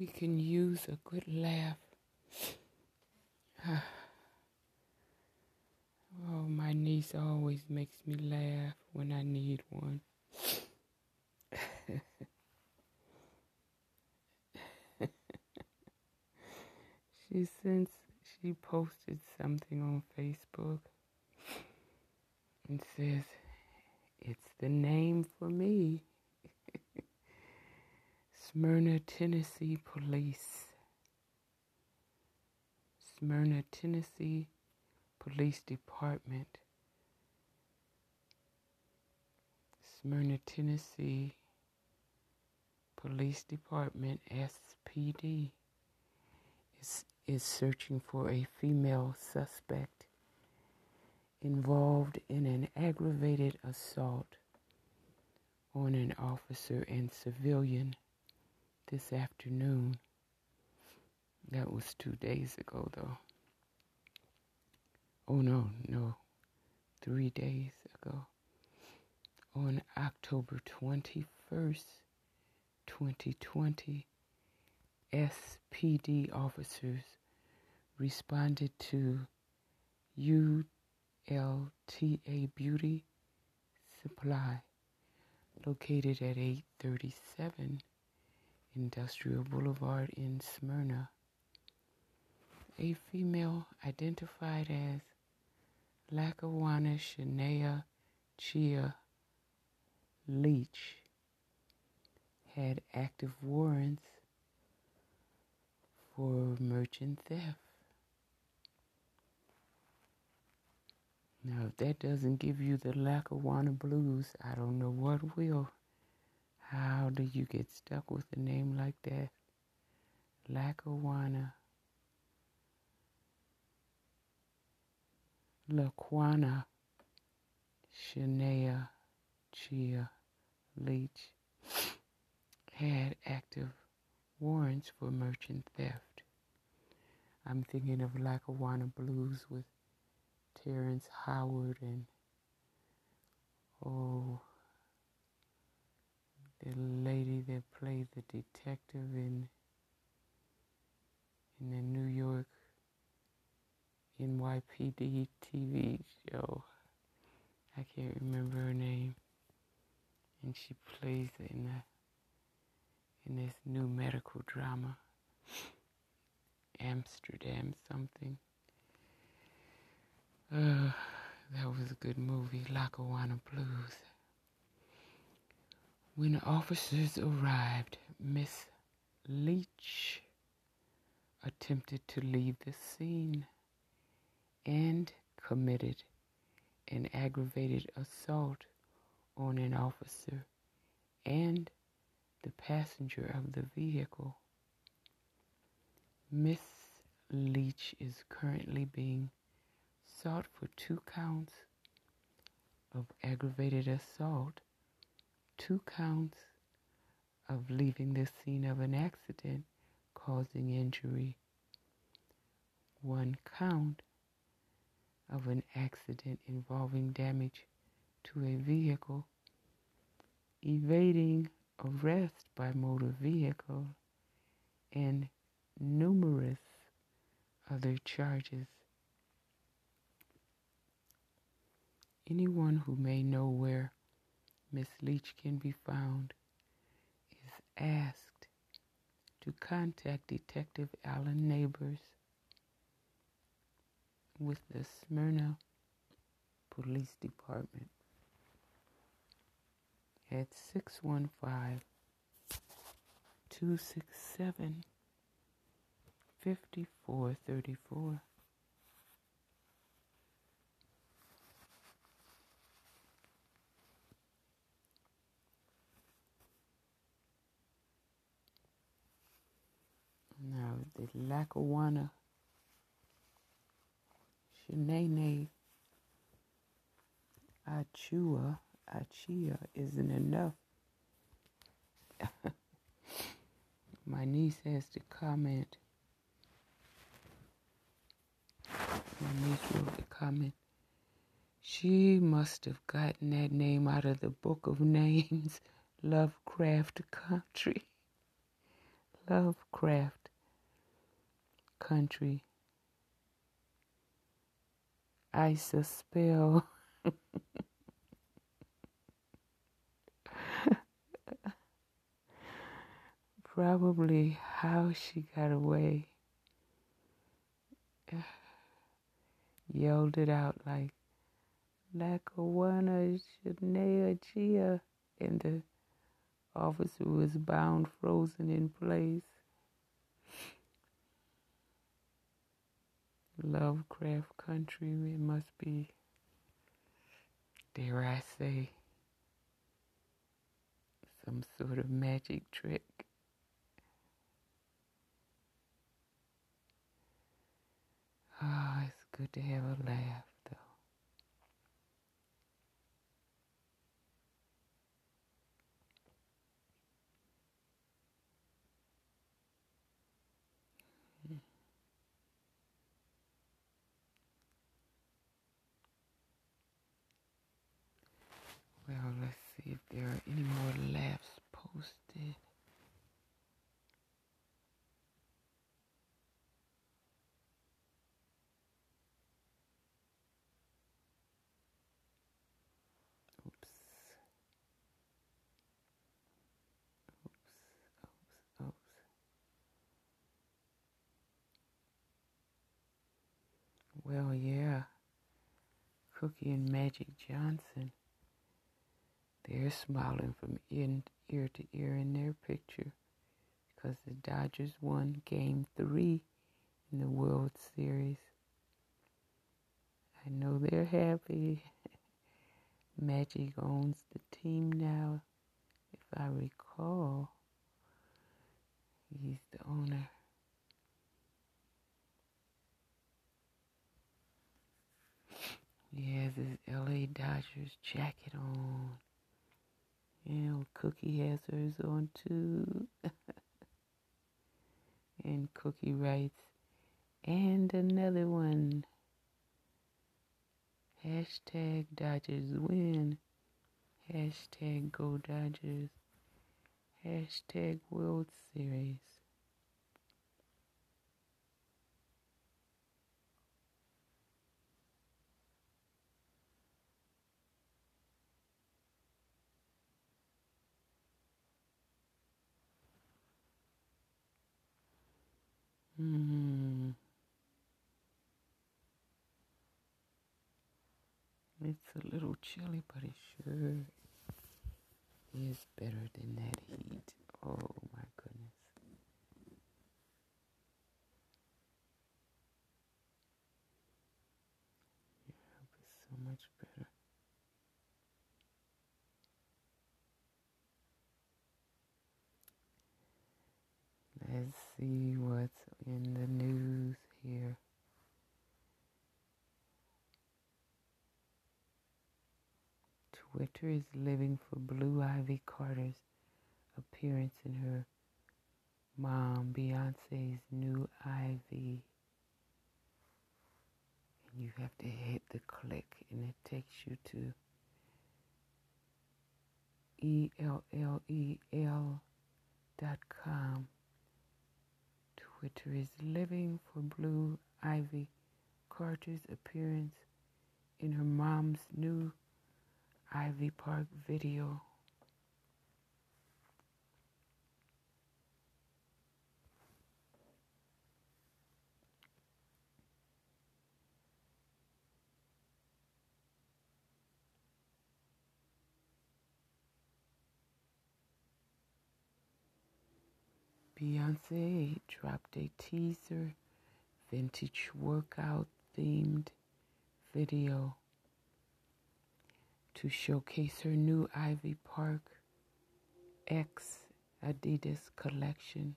we can use a good laugh. oh, my niece always makes me laugh when I need one. she since she posted something on Facebook and says, It's the name for me. Smyrna, Tennessee Police. Smyrna, Tennessee Police Department. Smyrna, Tennessee Police Department, SPD, is, is searching for a female suspect involved in an aggravated assault on an officer and civilian this afternoon. That was two days ago, though. Oh, no, no, three days ago. On October 21st, 2020, SPD officers responded to ULTA Beauty Supply located at 837 Industrial Boulevard in Smyrna. A female identified as Lackawanna Shania Chia Leach had active warrants for merchant theft. Now, if that doesn't give you the Lackawanna blues, I don't know what will. How do you get stuck with a name like that? Lackawanna. Laquana Shania Chia Leach had active warrants for merchant theft. I'm thinking of Lackawanna Blues with Terrence Howard and oh the lady that played the detective in in the New York NYPD TV show. I can't remember her name. And she plays in the in this new medical drama. Amsterdam something. Uh, that was a good movie, Lackawanna Blues. When officers arrived, Miss Leach attempted to leave the scene and committed an aggravated assault on an officer and the passenger of the vehicle. Miss Leach is currently being sought for two counts of aggravated assault two counts of leaving the scene of an accident causing injury, one count of an accident involving damage to a vehicle, evading arrest by motor vehicle, and numerous other charges. Anyone who may know where Miss Leach can be found is asked to contact Detective Alan Neighbors with the Smyrna Police Department at 615 267 5434. Now, the Lackawanna Shanae Achua Achia isn't enough. My niece has to comment. My niece wrote the comment. She must have gotten that name out of the book of names, Lovecraft Country. Lovecraft Country. A spell. Probably how she got away. Yelled it out like Lackawanna Shania Gia and the officer was bound frozen in place. Lovecraft country, it must be, dare I say, some sort of magic trick. Ah, oh, it's good to have a laugh. Well, let's see if there are any more laughs posted. Oops. Oops, oops, oops. Well, yeah. Cookie and Magic Johnson. They're smiling from ear to ear in their picture because the Dodgers won game three in the World Series. I know they're happy. Magic owns the team now, if I recall. He's the owner. He has his LA Dodgers jacket on. And Cookie has hers on too. and Cookie writes, and another one. Hashtag Dodgers win. Hashtag Go Dodgers. Hashtag World Series. Mm. It's a little chilly, but it sure is better than that heat. Oh my goodness. Yeah, it's so much better. Let's see what's in the news here. Twitter is living for Blue Ivy Carter's appearance in her mom, Beyonce's new Ivy. And you have to hit the click, and it takes you to E L L E L dot com. Twitter is living for Blue Ivy Carter's appearance in her mom's new Ivy Park video. Beyonce dropped a teaser vintage workout themed video to showcase her new Ivy Park X Adidas collection.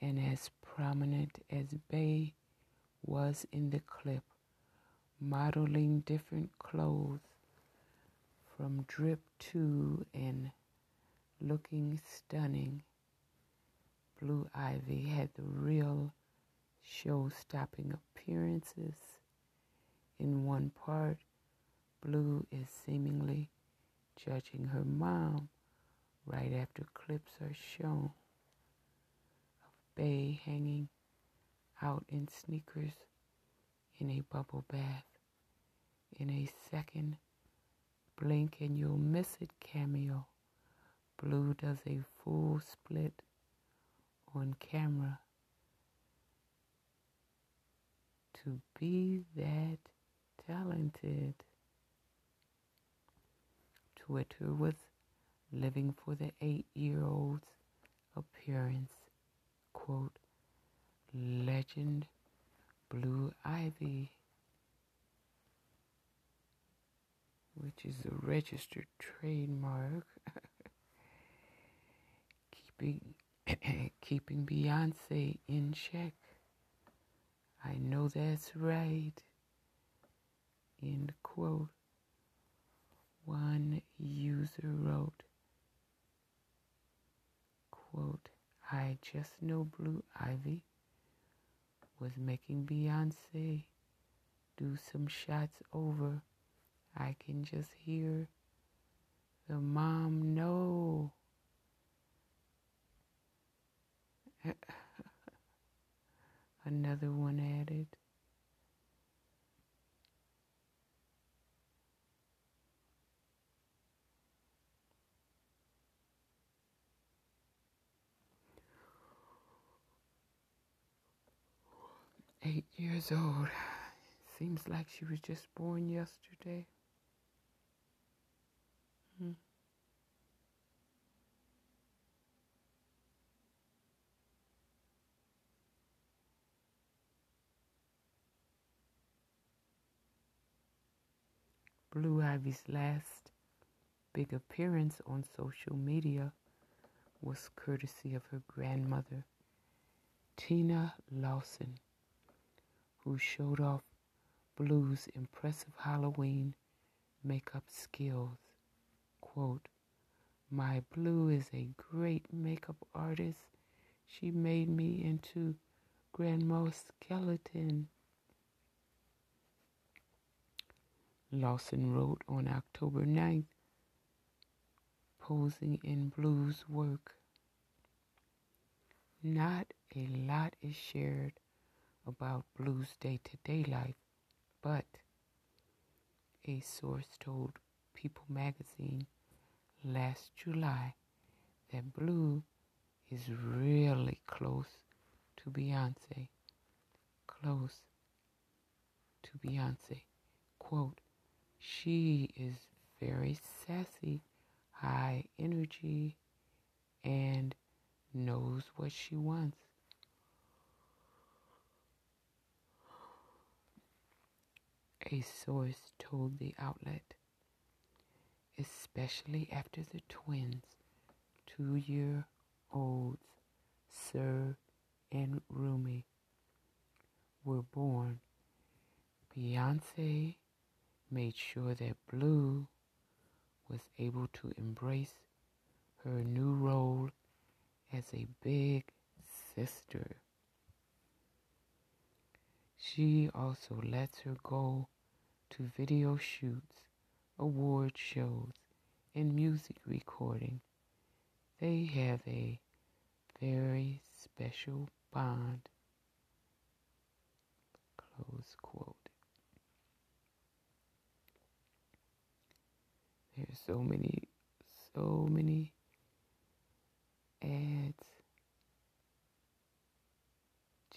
And as prominent as Bey was in the clip, modeling different clothes from drip to and looking stunning. Blue Ivy had the real show stopping appearances. In one part, Blue is seemingly judging her mom right after clips are shown. Of Bey hanging out in sneakers in a bubble bath. In a second, blink and you'll miss it cameo. Blue does a full split on camera. To be that talented. Twitter was living for the eight year old's appearance. Quote, legend Blue Ivy, which is a registered trademark, keeping, keeping Beyonce in check. I know that's right. End quote. One user wrote, quote, I just know Blue Ivy was making Beyonce do some shots over. I can just hear the mom no. Another one added. eight years old. Seems like she was just born yesterday. Blue Ivy's last big appearance on social media was courtesy of her grandmother, Tina Lawson who showed off Blue's impressive Halloween makeup skills. Quote, My Blue is a great makeup artist. She made me into Grandma Skeleton. Lawson wrote on October 9th, posing in Blue's work. Not a lot is shared about Blue's day to day life, but a source told People magazine last July that Blue is really close to Beyonce. Close to Beyonce. Quote, she is very sassy, high energy, and knows what she wants. a source told the outlet, especially after the twins, two year olds, Sir and Rumi, were born. Beyonce made sure that Blue was able to embrace her new role as a big sister. She also lets her go to video shoots, award shows, and music recording. They have a very special bond. Close quote. There's so many, so many ads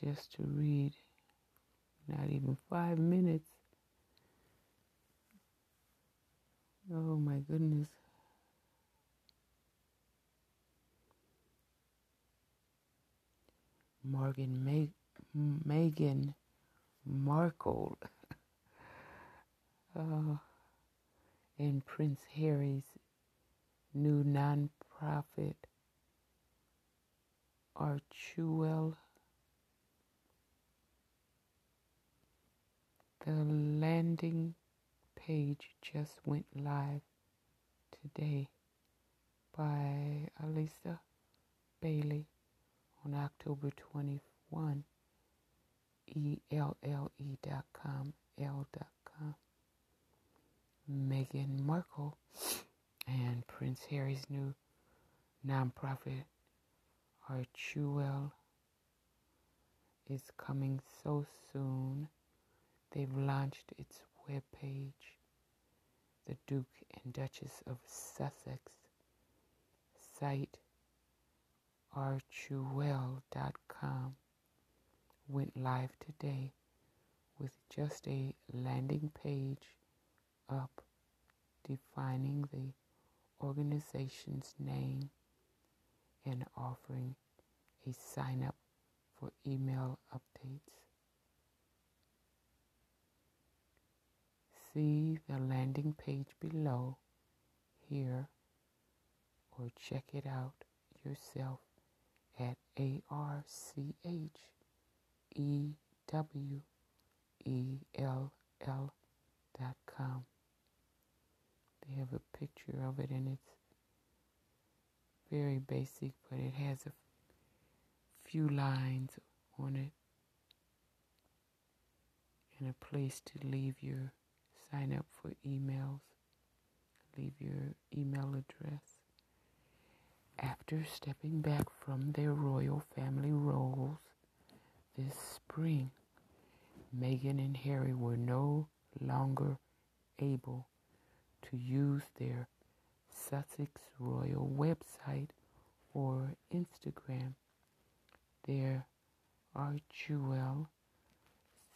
just to read. Not even five minutes. Oh my goodness. Morgan Meg- Meghan Markle uh, and Prince Harry's new nonprofit Archewell. The landing page just went live today by Alyssa Bailey on October 21. E-L-L-E.com, L.com. Meghan Markle and Prince Harry's new nonprofit Archewell is coming so soon. They've launched its webpage, the Duke and Duchess of Sussex site archewell.com went live today with just a landing page up defining the organization's name and offering a sign up for email updates. See the landing page below here or check it out yourself at archewell.com. Picture of it and it's very basic, but it has a few lines on it and a place to leave your sign up for emails, leave your email address. After stepping back from their royal family roles this spring, Meghan and Harry were no longer able to use their Sussex Royal website or Instagram. Their Archewell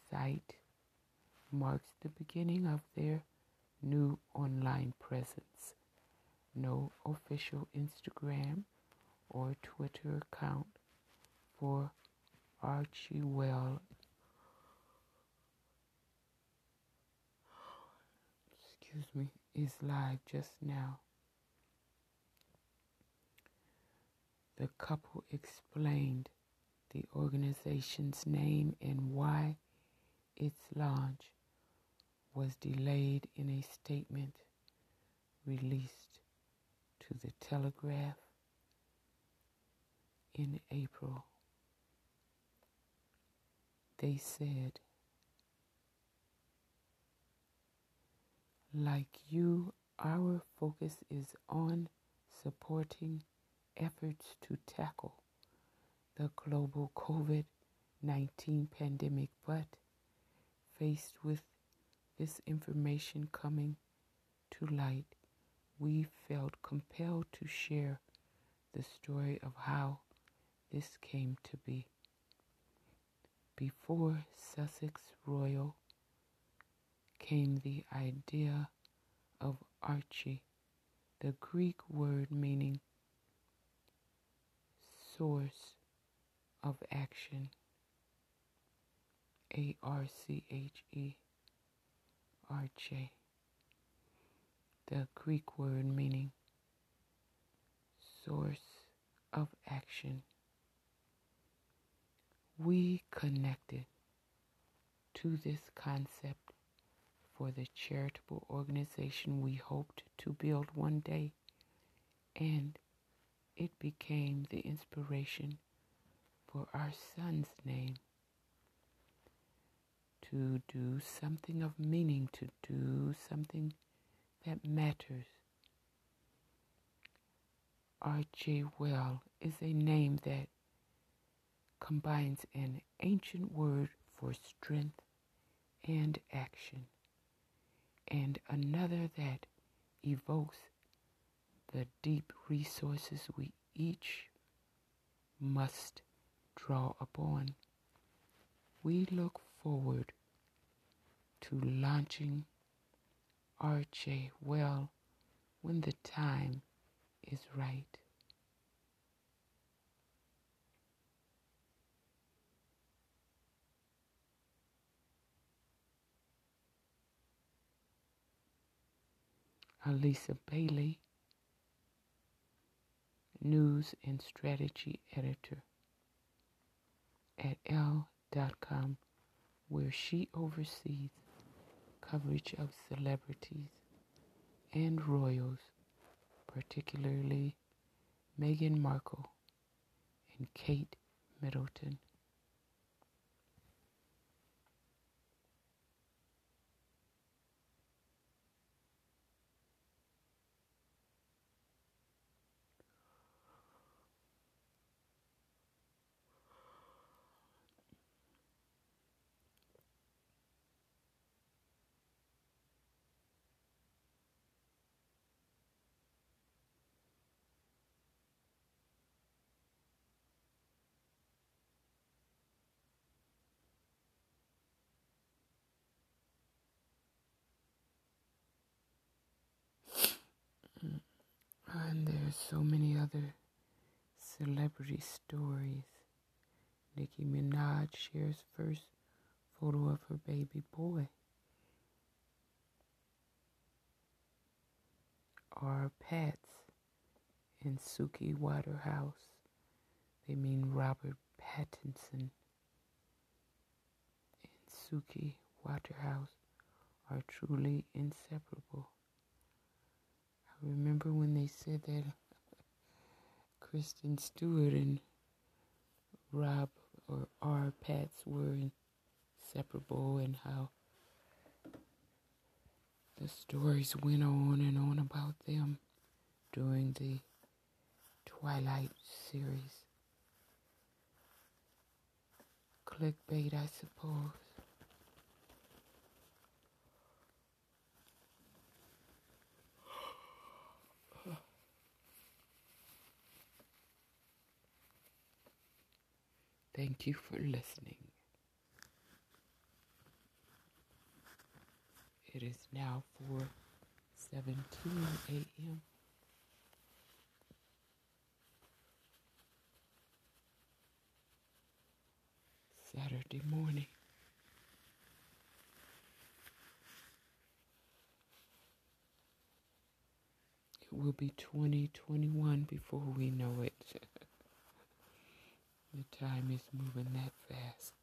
site marks the beginning of their new online presence. No official Instagram or Twitter account for Archewell. Excuse me, is live just now. The couple explained the organization's name and why its launch was delayed in a statement released to the Telegraph in April. They said, like you, our focus is on supporting efforts to tackle the global COVID 19 pandemic, but faced with this information coming to light, we felt compelled to share the story of how this came to be. Before Sussex Royal came the idea of Archie, the Greek word meaning source of action. A R C H E, A R C H E R J. The Greek word meaning source of action. We connected to this concept for the charitable organization we hoped to build one day, and it became the inspiration for our son's name. To do something of meaning, to do something that matters. R.J. Well is a name that combines an ancient word for strength and action, and another that evokes the deep resources we each must draw upon. We look forward to launching RJ well when the time is right. Alyssa Bailey, News and Strategy Editor at Elle.com, where she oversees coverage of celebrities and royals, particularly Meghan Markle and Kate Middleton. There's so many other celebrity stories. Nicki Minaj shares first photo of her baby boy. RPattz and Suki Waterhouse. They mean Robert Pattinson and Suki Waterhouse are truly inseparable. Remember when they said that Kristen Stewart and Rob or R. Pats were inseparable and how the stories went on and on about them during the Twilight series. Clickbait, I suppose. Thank you for listening. It is now 4:17 a.m. Saturday morning. It will be 2021 before we know it. the time is moving that fast.